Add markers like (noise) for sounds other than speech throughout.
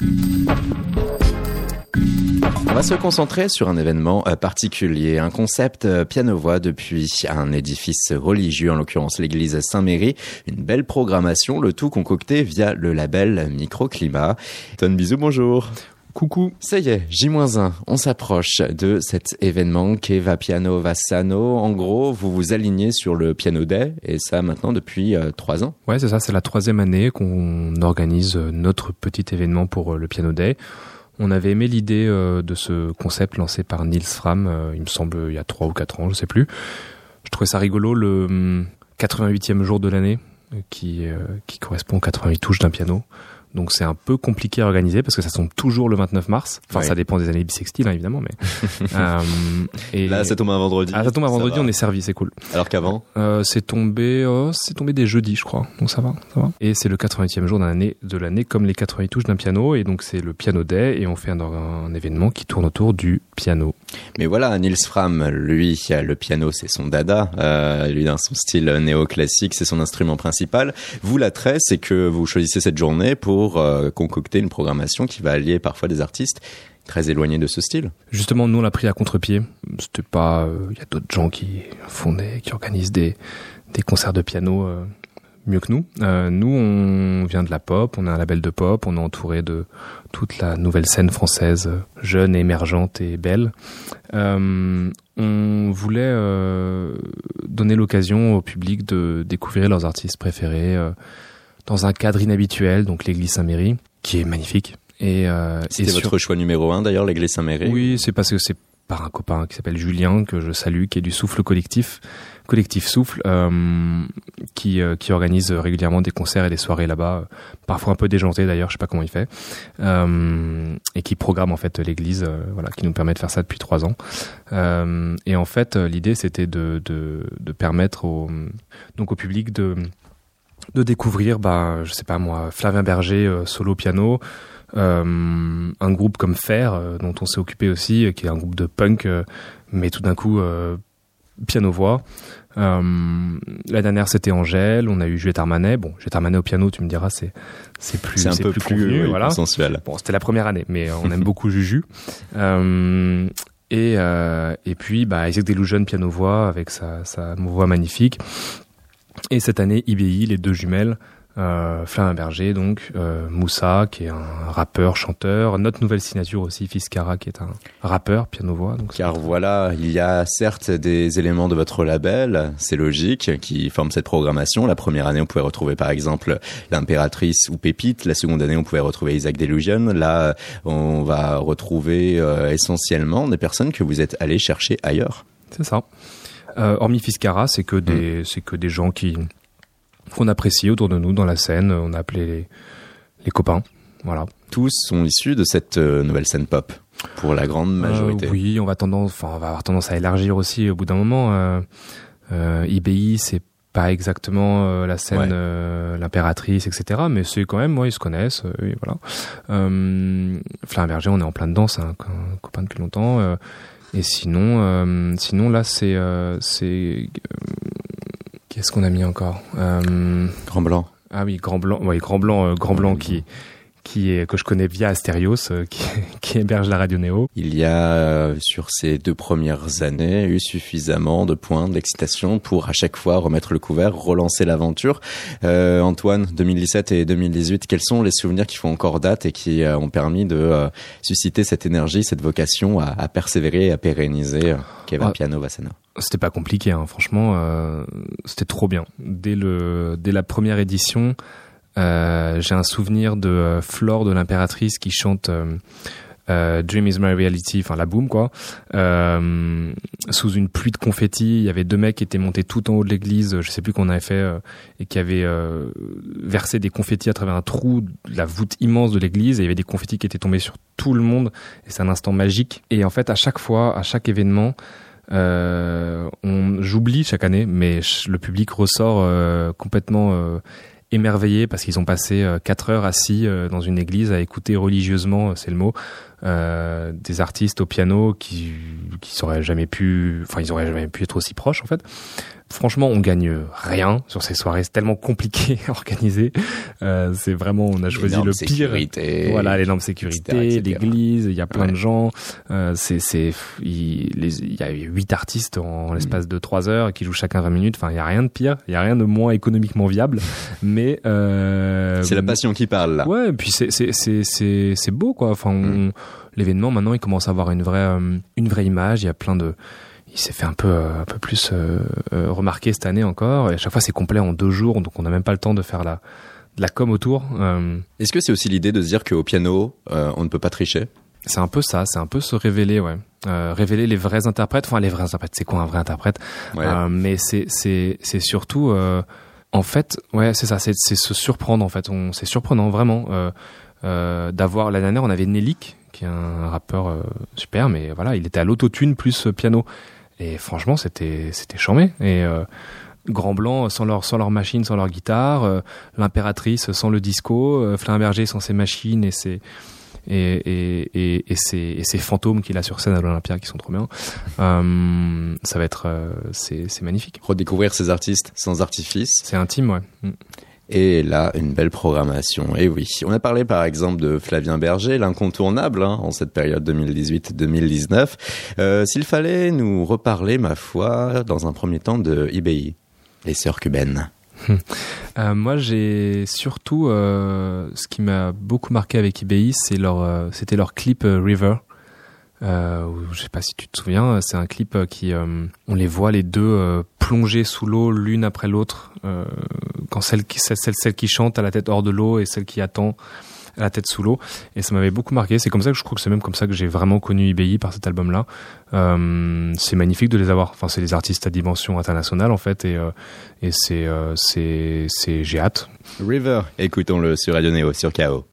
On va se concentrer sur un événement euh, particulier, un concept euh, piano-voix depuis un édifice religieux, en l'occurrence l'église Saint-Méry. Une belle programmation, le tout concocté via le label Microclimat. Ton bisous, bonjour. Coucou. Ça y est, J-1, on s'approche de cet événement qu'est Va Piano Vassano. En gros, vous vous alignez sur le Piano Day, et ça maintenant depuis euh, trois ans. Ouais, c'est ça, c'est la troisième année qu'on organise notre petit événement pour le Piano Day. On avait aimé l'idée euh, de ce concept lancé par Niels Fram, euh, il me semble il y a 3 ou 4 ans, je sais plus. Je trouvais ça rigolo le 88e hum, jour de l'année euh, qui, qui correspond aux 88 touches d'un piano. Donc c'est un peu compliqué à organiser parce que ça tombe toujours le 29 mars. Enfin, ça dépend des années bissextiles, hein, évidemment, mais. (laughs) euh, et là, ça tombe un vendredi. Ah, ça tombe un vendredi, on est servi, c'est cool. Alors qu'avant euh, C'est tombé, oh, c'est tombé des jeudis, je crois. Donc ça va, ça va. Et c'est le 88e jour l'année, de l'année, comme les 88 touches d'un piano, et donc c'est le piano day, et on fait un, un, événement qui tourne autour du piano. Mais voilà, Nils Fram, lui, le piano, c'est son dada. Euh, lui, dans son style néoclassique, c'est son instrument principal. Vous, l'attrait, c'est que vous choisissez cette journée pour euh, concocter une programmation qui va allier parfois des artistes très éloignés de ce style. Justement, nous on l'a pris à contre-pied. C'était pas, il euh, y a d'autres gens qui font des, qui organisent des des concerts de piano euh, mieux que nous. nous, on vient de la pop, on a un label de pop, on est entouré de toute la nouvelle scène française, jeune, émergente et belle. on voulait donner l'occasion au public de découvrir leurs artistes préférés dans un cadre inhabituel, donc l'église Saint-Méry, qui est magnifique. Et, euh, C'était votre choix numéro un d'ailleurs, l'église Saint-Méry Oui, c'est parce que c'est par un copain qui s'appelle Julien, que je salue, qui est du Souffle Collectif, Collectif Souffle, euh, qui, euh, qui organise régulièrement des concerts et des soirées là-bas, parfois un peu déjanté d'ailleurs, je sais pas comment il fait, euh, et qui programme en fait l'église, euh, voilà, qui nous permet de faire ça depuis trois ans. Euh, et en fait, l'idée c'était de, de, de permettre au, donc au public de de découvrir, bah, je sais pas moi, Flavien Berger euh, solo piano, euh, un groupe comme Fer euh, dont on s'est occupé aussi, qui est un groupe de punk, mais tout d'un coup piano voix. la dernière c'était Angèle, on a eu Juliette Armanet. Bon, Juliette Armanet au piano, tu me diras, c'est c'est plus c'est un peu plus, voilà. sensuel. Bon, c'était la première année, mais on aime (laughs) beaucoup Juju. et et puis bah Isaac Delusion piano voix avec sa sa voix magnifique. Et cette année, IBI, les deux jumelles, euh, Flamme Berger, donc euh, Moussa, qui est un rappeur, chanteur. Notre nouvelle signature aussi, Fiskara, qui est un rappeur, piano-voix. Donc Car voilà, il y a certes des éléments de votre label, c'est logique, qui forment cette programmation. La première année, on pouvait retrouver par exemple l'impératrice ou Pépite. La seconde année, on pouvait retrouver Isaac Delusion. Là, on va retrouver euh, essentiellement des personnes que vous êtes allés chercher ailleurs. C'est ça. Euh, hormis Fiscara, c'est que des, mm. c'est que des gens qui qu'on apprécie autour de nous dans la scène. On a appelé les, les copains. Voilà. Tous sont issus de cette euh, nouvelle scène pop pour la grande euh, majorité. oui, on va tendance, enfin, on va avoir tendance à élargir aussi au bout d'un moment. Euh, IBI, c'est pas exactement la scène l'impératrice etc mais c'est quand même moi ils se connaissent et voilà euh, Berger on est en plein dedans c'est un, copain depuis longtemps et sinon, euh, sinon là, c'est euh, c'est euh, qu'est-ce qu'on a mis encore Grand blanc. Ah oui, grand blanc. Oui, grand blanc, grand blanc qui qui est que je connais via Asterios, euh, qui, (laughs) qui, héberge la radio Néo. Il y a euh, sur ces deux premières années eu suffisamment de points d'excitation pour à chaque fois remettre le couvert, relancer l'aventure. Euh, Antoine, 2017 et 2018, quels sont les souvenirs qui font encore date et qui euh, ont permis de susciter cette énergie, cette vocation à, à persévérer et à pérenniser Kevin ah, Piano Vassana C'était pas compliqué, hein. franchement, c'était trop bien. Dès le dès la première édition. Euh, j'ai un souvenir de euh, Flore de l'impératrice qui chante euh, euh, Dream is my reality, enfin la boom quoi. Euh, sous une pluie de confettis, il y avait deux mecs qui étaient montés tout en haut de l'église, je sais plus qu'on avait fait, euh, et qui avaient versé des confettis à travers un trou, la voûte immense de l'église, et il y avait des confettis qui étaient tombés sur tout le monde. Et c'est un instant magique. Et en fait, à chaque fois, à chaque événement, on j'oublie chaque année, mais le public ressort complètement émerveillés parce qu'ils ont passé euh, quatre heures assis euh, dans une église à écouter religieusement, euh, c'est le mot, euh, des artistes au piano qui qui seraient jamais pu, enfin ils auraient jamais pu être aussi proches en fait. Franchement, on gagne rien sur ces soirées. C'est tellement compliqué (laughs) à organiser. Euh, c'est vraiment, on a choisi le pire. Voilà, les normes sécurité, l'église. Il y a plein de gens. Euh, c'est, c'est, il, il, y a huit artistes en mm. l'espace de trois heures qui jouent chacun 20 minutes. Enfin, il y a rien de pire. Il y a rien de moins économiquement viable. Mais euh, c'est la passion qui parle là. Ouais, et puis c'est, c'est, c'est, c'est, c'est beau quoi. Enfin, mm. l'événement maintenant, il commence à avoir une vraie, euh, une vraie image. Il y a plein de il s'est fait un peu euh, un peu plus euh, euh, remarquer cette année encore. Et à chaque fois, c'est complet en deux jours, donc on n'a même pas le temps de faire la de la com autour. Est-ce que c'est aussi l'idée de se dire qu'au piano, on ne peut pas tricher? C'est un peu ça, c'est un peu se révéler, ouais, révéler les vrais interprètes. Enfin, les vrais interprètes, c'est quoi un vrai interprète? Mais c'est c'est c'est surtout, en fait, ouais, c'est ça, c'est c'est se surprendre en fait. On c'est surprenant vraiment d'avoir l'année dernière, on avait Nelik qui est un rappeur super, mais voilà, il était à l'autotune plus piano. Et franchement, c'était c'était charmé. Et euh, Grand Blanc sans leur sans leur machine, sans leur guitare, euh, l'impératrice sans le disco, euh, Flimberger sans ses machines et ses et, et, et, et, ses, et ses fantômes qu'il a sur scène à l'Olympia qui sont trop bien. Euh, ça va être, c'est magnifique. Redécouvrir ces artistes sans artifice. C'est intime, ouais. Et là, une belle programmation. Et oui, on a parlé par exemple de Flavien Berger, l'incontournable hein, en cette période 2018-2019. Euh, S'il fallait nous reparler, ma foi, dans un premier temps de IBI, les sœurs cubaines. Euh, moi, j'ai surtout euh, ce qui m'a beaucoup marqué avec IBI, c'est leur, c'était leur clip River. Euh, je sais pas si tu te souviens, c'est un clip qui, on les voit les deux plonger sous l'eau l'une après l'autre quand celle qui celle, celle qui chante à la tête hors de l'eau et celle qui attend à la tête sous l'eau. Et ça m'avait beaucoup marqué. C'est comme ça que je crois que c'est même comme ça que j'ai vraiment connu IBI par cet album là euh, c'est magnifique de les avoir. Enfin c'est des artistes à dimension internationale en fait et, euh, et c'est euh, c'est c'est j'ai hâte. River écoutons-le sur Radio Neo sur KO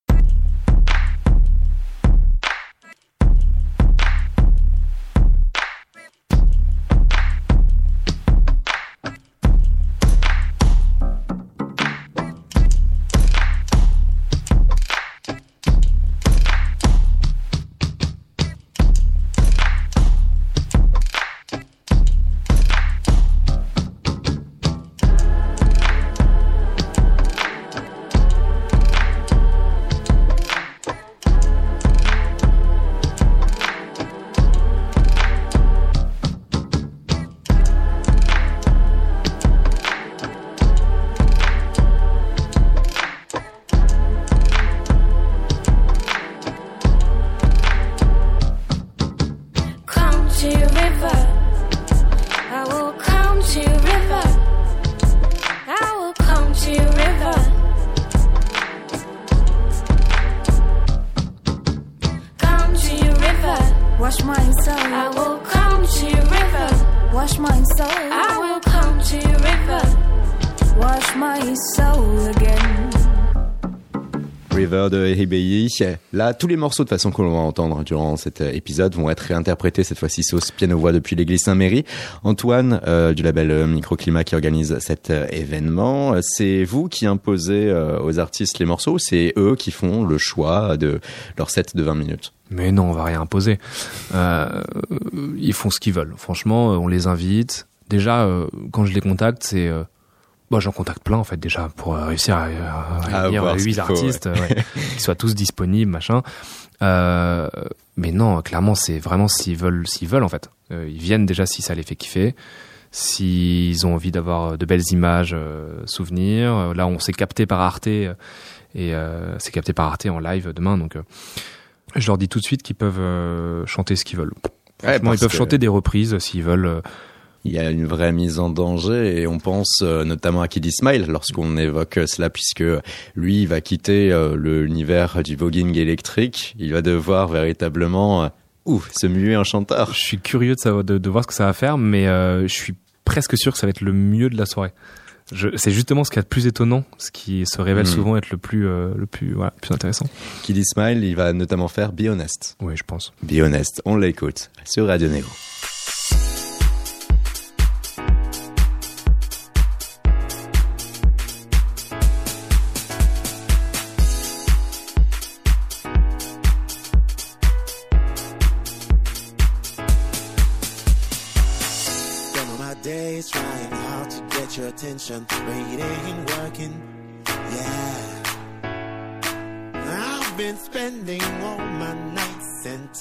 Là, tous les morceaux de façon que l'on va entendre durant cet euh, épisode vont être réinterprétés cette fois-ci sauce piano-voix depuis l'église Saint-Méry. Antoine euh, du label euh, Microclimat qui organise cet événement, c'est vous qui imposez aux artistes les morceaux, c'est eux qui font le choix de leur set de 20 minutes? Mais non, on va rien imposer. ils font ce qu'ils veulent. Franchement, on les invite. Déjà, quand je les contacte, c'est Bon, j'en contacte plein en fait déjà pour euh, réussir à, à réunir huit artistes, ouais. (laughs) qui soient tous disponibles, machin. Euh, mais non, clairement, c'est vraiment s'ils veulent, s'ils veulent en fait. Euh, ils viennent déjà si ça les fait kiffer, s'ils ont envie d'avoir de belles images, euh, souvenirs. Là, on s'est capté par Arte et c'est capté par Arte en live demain, donc je leur dis tout de suite qu'ils peuvent chanter ce qu'ils veulent. Franchement, ils peuvent chanter des reprises s'ils veulent il y a une vraie mise en danger et on pense euh, notamment à Kid Ismail lorsqu'on évoque cela puisque lui va quitter euh, l'univers du voguing électrique, il va devoir véritablement euh, se muer en chanteur. Je suis curieux de, savoir, de, de, voir ce que ça va faire mais je suis presque sûr que ça va être le mieux de la soirée. C'est justement ce qui est le plus étonnant, ce qui se révèle hmm. souvent être le plus, le plus, voilà, plus intéressant. Kid Smile, il va notamment faire Be Honest. Oui, je pense. Be Honest, on l'écoute sur Radio Negro.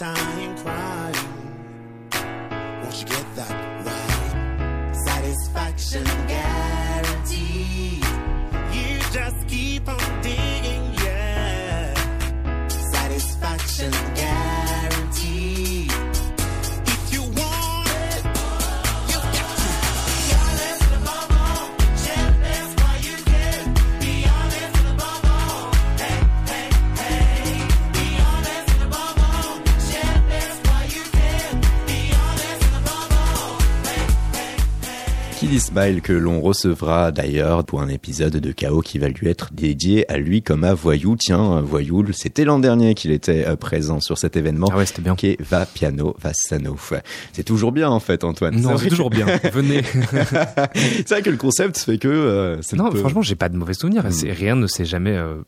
Time crying. Won't you get that right? Satisfaction guaranteed. You just keep on digging, yeah. Satisfaction Kiddy Smile que l'on recevra d'ailleurs pour un épisode de Chaos qui va lui être dédié à lui comme à Voyou. Tiens, Voyou, c'était l'an dernier qu'il était euh, présent sur cet événement. Ah ouais, c'était bien. Qui Va Piano Va Sano. C'est toujours bien en fait, Antoine. Non, C'est toujours bien. (laughs) Venez. C'est vrai que le concept fait que. euh, Non, franchement, j'ai pas de mauvais souvenirs. C'est- Rien ne s'est jamais. euh,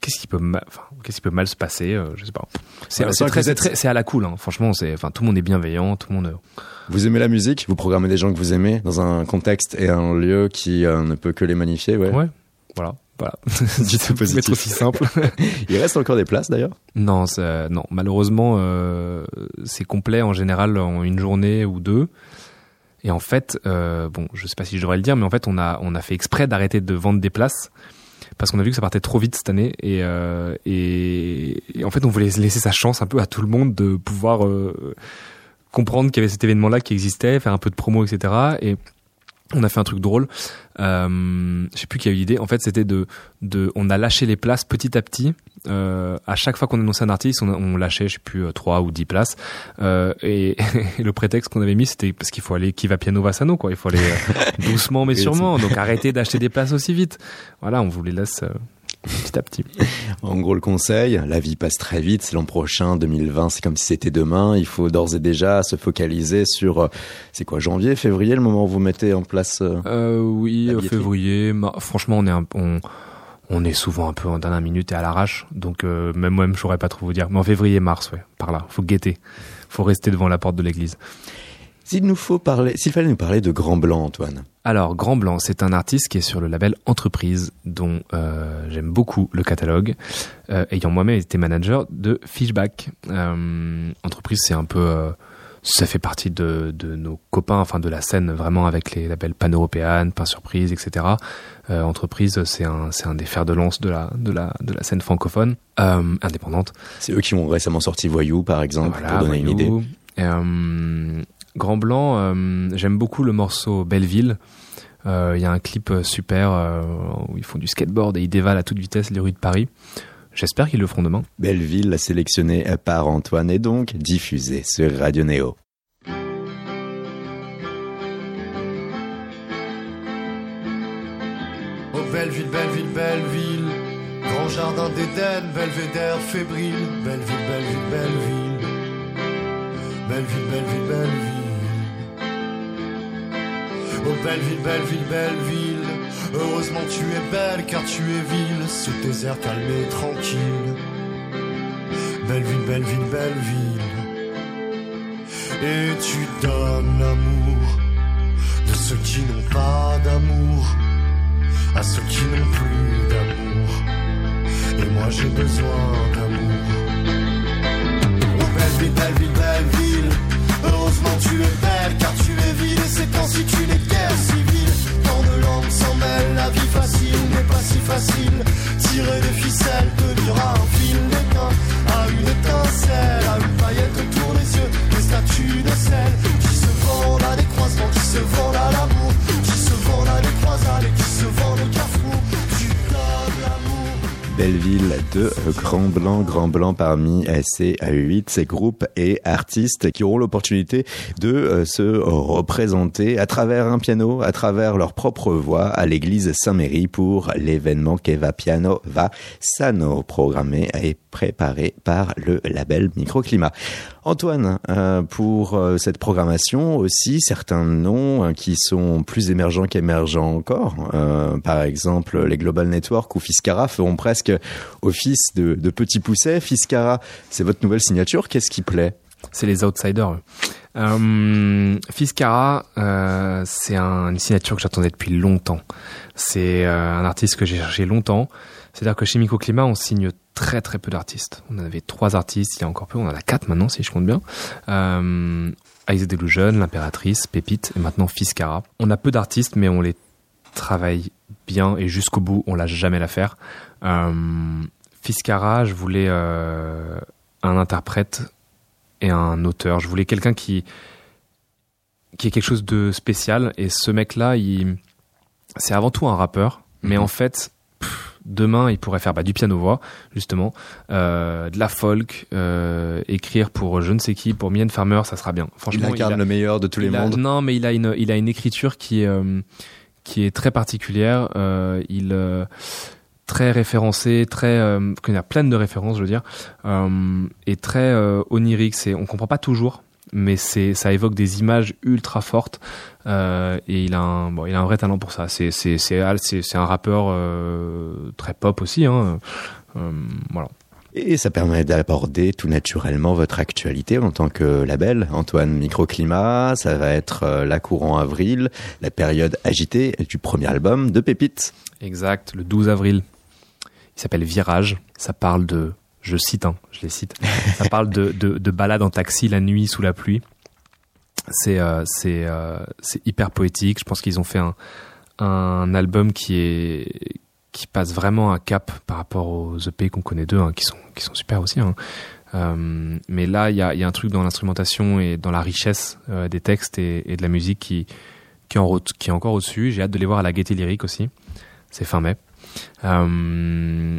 qu'est-ce qui peut, mal, enfin, qu'est-ce qui peut mal se passer euh, Je sais pas. C'est Ouais, c'est c'est vrai très- que vous c'est êtes- très- c'est à la cool. Hein. Franchement, c'est. Enfin, tout le monde est bienveillant. Tout le monde. euh, Vous aimez la musique, vous programmez des gens que vous aimez dans un contexte et un lieu qui euh, ne peut que les magnifier. Ouais. Ouais. Voilà. Voilà. (laughs) Pour positif. être aussi simple. (laughs) Il reste encore des places d'ailleurs? Non, non. Malheureusement, euh, c'est complet en général en une journée ou deux. Et en fait, bon, je sais pas si je devrais le dire, mais en fait, on a on a fait exprès d'arrêter de vendre des places parce qu'on a vu que ça partait trop vite cette année et, euh, et en fait, on voulait laisser sa chance un peu à tout le monde de pouvoir euh, comprendre qu'il y avait cet événement-là qui existait, faire un peu de promo, etc. Et on a fait un truc drôle. Euh, je sais plus qui a eu l'idée. En fait, c'était de, de, on a lâché les places petit à petit. Euh, à chaque fois qu'on annonçait un artiste, on, on lâchait, je sais plus, euh, trois ou dix places. Euh, et, (laughs) et le prétexte qu'on avait mis, c'était parce qu'il faut aller qui va piano va sano, quoi. Il faut aller euh, (laughs) doucement mais sûrement. Donc arrêtez d'acheter des places aussi vite. Voilà, on vous les laisse euh, petit à petit. En gros, le conseil, la vie passe très vite. C'est l'an prochain, 2020. C'est comme si c'était demain. Il faut d'ores et déjà se focaliser sur, euh, c'est quoi, janvier, février, le moment où vous mettez en place. euh, Euh, oui, février. franchement, on est un, on, on est souvent un peu en dernière minute et à l'arrache. Donc euh, même moi-même, je saurais pas trop vous dire. Mais en février, mars, ouais, par là. Faut guetter. Faut rester devant la porte de l'église. S'il nous faut parler, s'il fallait nous parler de Grand Blanc, Antoine. Alors, Grand Blanc, c'est un artiste qui est sur le label Entreprise, dont euh, j'aime beaucoup le catalogue, euh, ayant moi-même été manager de Fishback. Euh, Entreprise, c'est un peu... ça fait partie de, de nos copains, enfin de la scène vraiment avec les labels Pan Européenne, Pain Surprise, etc. Euh, Entreprise, c'est un, c'est un des fers de lance de la, de la, de la scène francophone, euh, indépendante. C'est eux qui ont récemment sorti Voyou, par exemple, Voilà, pour donner une idée. Euh, Grand Blanc, euh, j'aime beaucoup le morceau Belleville. Euh, Il y a un clip euh, super euh, où ils font du skateboard et ils dévalent à toute vitesse les rues de Paris. J'espère qu'ils le feront demain. Belleville, sélectionné par Antoine, et donc diffusé sur Radio Néo. Oh Belleville, Belleville, Belleville Grand jardin d'Éden, belvédère fébrile Belleville, Belleville, Belleville Belleville, Belleville, Belleville Oh Belleville, Belleville, Belleville Heureusement tu es belle car tu es ville Sous tes airs calmes et tranquilles Belleville, Belleville, Belleville Et tu donnes l'amour De ceux qui n'ont pas d'amour à ceux qui n'ont plus d'amour. Et moi j'ai besoin d'amour. Oh belle ville, belle ville, belle ville. Tu es belle car tu es ville. Et c'est ainsi qu'une guerre civile. Tant de langues s'en mêlent, la vie facile n'est pas si facile. Tirer des ficelles, tenir à un fil d'étain, à une étincelle, à une paillette autour des yeux, des statues de sel qui se vendent à des croisements, qui se vendent à l'amour, qui se vendent à des l'amour. Belleville de euh, Grand Blanc, Grand Blanc parmi euh, ces euh, huit, ces groupes et artistes qui auront l'opportunité de euh, se représenter à travers un piano, à travers leur propre voix à l'église Saint-Méry pour l'événement Keva Piano Va Sano, programmé et préparé par le label Microclimat. Antoine, euh, pour euh, cette programmation aussi, certains noms euh, qui sont plus émergents qu'émergents encore, euh, par exemple les Global Network ou Fiscara feront presque office de, de petits poussets. Fiscara, c'est votre nouvelle signature, qu'est-ce qui plaît? C'est les outsiders. Euh, Fiskara, euh, c'est un, une signature que j'attendais depuis longtemps. C'est euh, un artiste que j'ai cherché longtemps. C'est-à-dire que chez Microclimat, on signe très très peu d'artistes. On avait trois artistes, il y a encore peu, on en a quatre maintenant si je compte bien. Euh, Eyes Delusion, l'impératrice, Pépite et maintenant Fiskara. On a peu d'artistes, mais on les travaille bien et jusqu'au bout, on lâche jamais l'affaire. Euh, Fiskara, je voulais euh, un interprète et un auteur. Je voulais quelqu'un qui qui est quelque chose de spécial. Et ce mec-là, il c'est avant tout un rappeur, mais Mhm. en fait. pff, Demain, il pourrait faire bah, du piano-voix, justement, euh, de la folk, euh, écrire pour je ne sais qui, pour Mylène Farmer, ça sera bien. Il Franchement, incarne a- le meilleur de tous les il a- mondes. Non, mais il a une, il a une écriture qui est, euh, qui est très particulière. Il très référencé, très, euh, il y a plein de références, je veux dire, euh, et très euh, onirique. C'est, on comprend pas toujours, mais c'est, ça évoque des images ultra fortes. Et il a un, bon, il a un vrai talent pour ça. C'est, c'est, c'est, un rappeur très pop aussi. Hein. Voilà. Et ça permet d'aborder tout naturellement votre actualité en tant que label. Antoine Microclimat, ça va être la courant avril, la période agitée du premier album de Pépite. Exact, le 12 avril. Il s'appelle Virage. Ça parle de, je cite, hein, je les cite. Ça parle de, de, de balade en taxi la nuit sous la pluie. C'est euh, euh, hyper poétique. Je pense qu'ils ont fait un un album qui est qui passe vraiment un cap par rapport aux EP qu'on connaît d'eux, hein, qui sont qui sont super aussi. Hein. Euh, mais là, il y a, y a un truc dans l'instrumentation et dans la richesse euh, des textes et, de la musique qui qui en, qui est encore au-dessus. J'ai hâte de les voir à la Gaieté Lyrique aussi. C'est fin mai. Euh,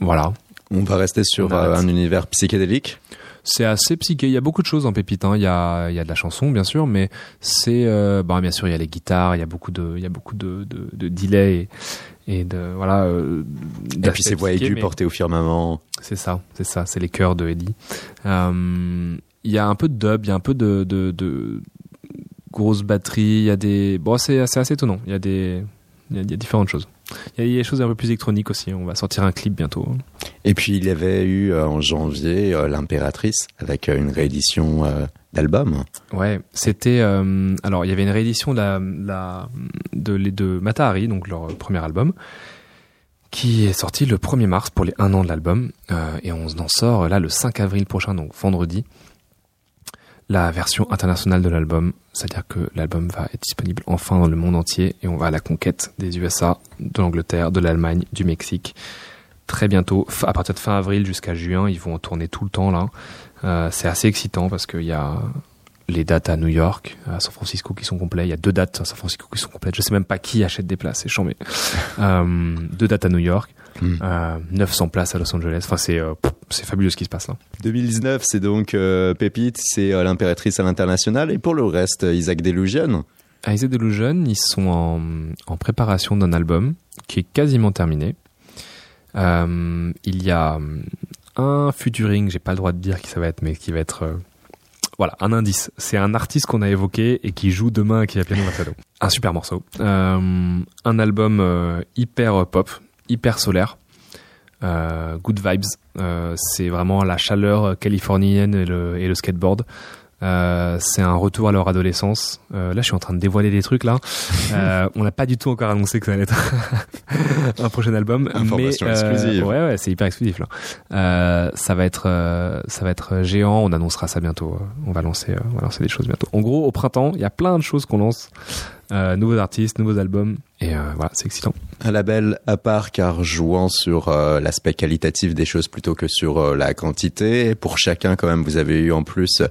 voilà. On va rester sur euh, un univers psychédélique. C'est assez psyché. Il y a beaucoup de choses en Pépite. hein. Il y a, il y a de la chanson, bien sûr, mais c'est, euh, bah, bien sûr, il y a les guitares. Il y a beaucoup de, il y a beaucoup de, de, de delay et, et de, voilà. euh, Et puis ces voix aiguës mais- portées au firmament. C'est ça, c'est ça, c'est les chœurs de Eddie. Euh, Il y a un peu de dub, il y a un peu de, de, de grosses batteries, il y a des, bon, c'est c'est assez étonnant. Il y a des, il y a, il y a différentes choses. Il y a- des choses un peu plus électroniques aussi. On va sortir un clip bientôt. Et puis il y avait eu euh, en janvier euh, l'impératrice avec euh, une réédition d'album. Ouais, c'était alors il y avait une réédition de la, la de les de Mata Hari, donc leur premier album qui est sorti le 1er mars pour les 1 an de l'album et on en sort là le 5 avril prochain donc vendredi la version internationale de l'album, c'est-à-dire que l'album va être disponible enfin dans le monde entier et on va à la conquête des USA, de l'Angleterre, de l'Allemagne, du Mexique. Très bientôt, à partir de fin avril jusqu'à juin, ils vont tourner tout le temps là. Euh, c'est assez excitant parce qu'il y a les dates à New York, à San Francisco qui sont complètes. Il y a deux dates à San Francisco qui sont complètes. Je sais même pas qui achète des places, c'est chambé. (laughs) Euh, deux dates à New York, Hmm. euh, 900 places à Los Angeles. Enfin, c'est euh, c'est fabuleux ce qui se passe là. 2019, c'est donc Pépite, c'est l'impératrice à l'international. Et pour le reste, Isaac Delusion? Eyes Delusion, ils sont en, en préparation d'un album qui est quasiment terminé. Il y a un featuring, j'ai pas le droit de dire qui ça va être, mais qui va être voilà un indice. C'est un artiste qu'on a évoqué et qui joue demain qui va Piano Machado. Un super morceau. Euh, un album euh, hyper pop, hyper solaire. Euh, good vibes. Euh, c'est vraiment la chaleur californienne et le skateboard. Euh, c'est un retour à leur adolescence. Euh, là, je suis en train de dévoiler des trucs là. (laughs) Euh, on n'a pas du tout encore annoncé que ça allait être (laughs) un prochain album. Information mais, euh, exclusive. ouais, ouais, c'est hyper exclusif là. Euh, ça va être, ça va être géant. On annoncera ça bientôt. On va lancer, on va lancer des choses bientôt. En gros, au printemps, il y a plein de choses qu'on lance. Euh, nouveaux artistes, nouveaux albums, et euh, voilà, c'est excitant. Un label à part car jouant sur euh, l'aspect qualitatif des choses plutôt que sur euh, la quantité. Pour chacun, quand même, vous avez eu en plus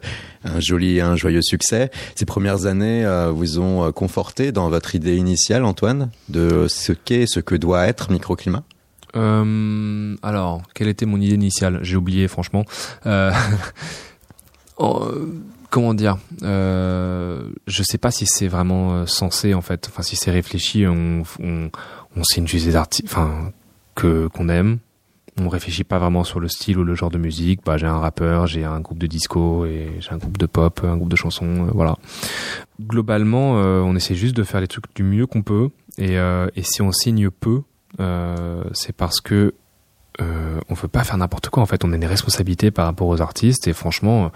un joli et un joyeux succès. Ces premières années vous ont conforté dans votre idée initiale, Antoine, de ce qu'est, ce que doit être microclimat? Alors, quelle était mon idée initiale? J'ai oublié, franchement. (laughs) Oh, comment dire euh, Je sais pas si c'est vraiment euh, censé, en fait. Enfin, si c'est réfléchi, on, signe juste des artistes, enfin, que qu'on aime. On réfléchit pas vraiment sur le style ou le genre de musique. Bah, j'ai un rappeur, j'ai un groupe de disco et j'ai un groupe de pop, un groupe de chansons, euh, voilà. Globalement, euh, on essaie juste de faire les trucs du mieux qu'on peut. Et, euh, et si on signe peu, euh, c'est parce que euh, on veut pas faire n'importe quoi. En fait, on a des responsabilités par rapport aux artistes et franchement, euh,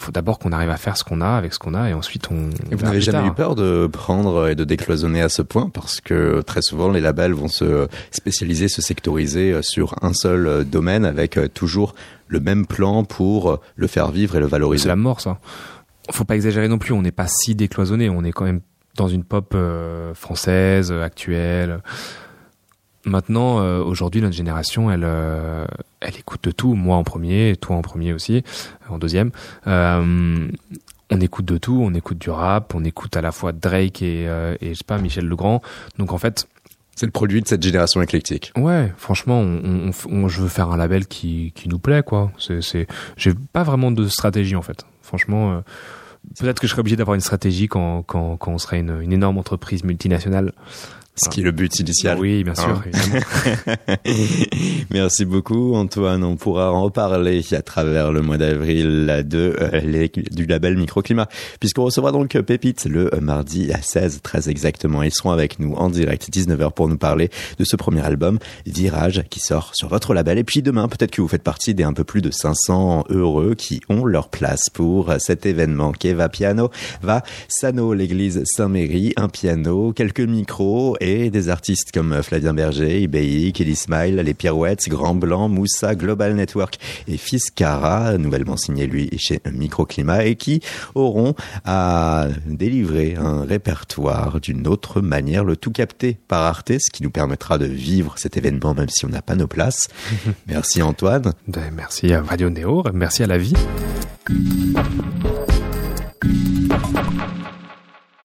faut d'abord qu'on arrive à faire ce qu'on a avec ce qu'on a et ensuite on. Et vous n'avez jamais eu peur de prendre et de décloisonner à ce point parce que très souvent les labels vont se spécialiser, se sectoriser sur un seul domaine avec toujours le même plan pour le faire vivre et le valoriser. C'est la mort ça. Faut pas exagérer non plus. On n'est pas si décloisonné. On est quand même dans une pop euh, française actuelle. Maintenant, euh, aujourd'hui, notre génération, elle, euh, elle écoute de tout. Moi en premier, toi en premier aussi, en deuxième. Euh, on écoute de tout. On écoute du rap, on écoute à la fois Drake et, et je sais pas Michel Legrand. Donc en fait, c'est le produit de cette génération éclectique. Ouais, franchement, on, on, je veux faire un label qui, qui nous plaît, quoi. C'est, c'est, j'ai pas vraiment de stratégie en fait. Franchement, peut-être que je serais obligé d'avoir une stratégie quand, quand, quand on serait une, une énorme entreprise multinationale. Ce qui est le but initial. Oui, bien sûr. Hein. (laughs) Merci beaucoup, Antoine. On pourra en reparler à travers le mois d'avril de euh, du label Microclimat, puisqu'on recevra donc Pépite le mardi à 16, très exactement. Ils seront avec nous en direct 19h pour nous parler de ce premier album Virage qui sort sur votre label. Et puis demain, peut-être que vous faites partie des un peu plus de 500 heureux qui ont leur place pour cet événement. Keva Piano va Sano, l'église Saint-Méry, un piano, quelques micros et des artistes comme Flavien Berger, IBI, Kelly Smile, Les Pirouettes, Grand Blanc, Moussa, Global Network et Fiscara, nouvellement signé lui chez Microclimat et qui auront à délivrer un répertoire d'une autre manière, le tout capté par Arte, ce qui nous permettra de vivre cet événement même si on n'a pas nos places. (laughs) merci Antoine. Ben, merci à Radio Néo, merci à la vie.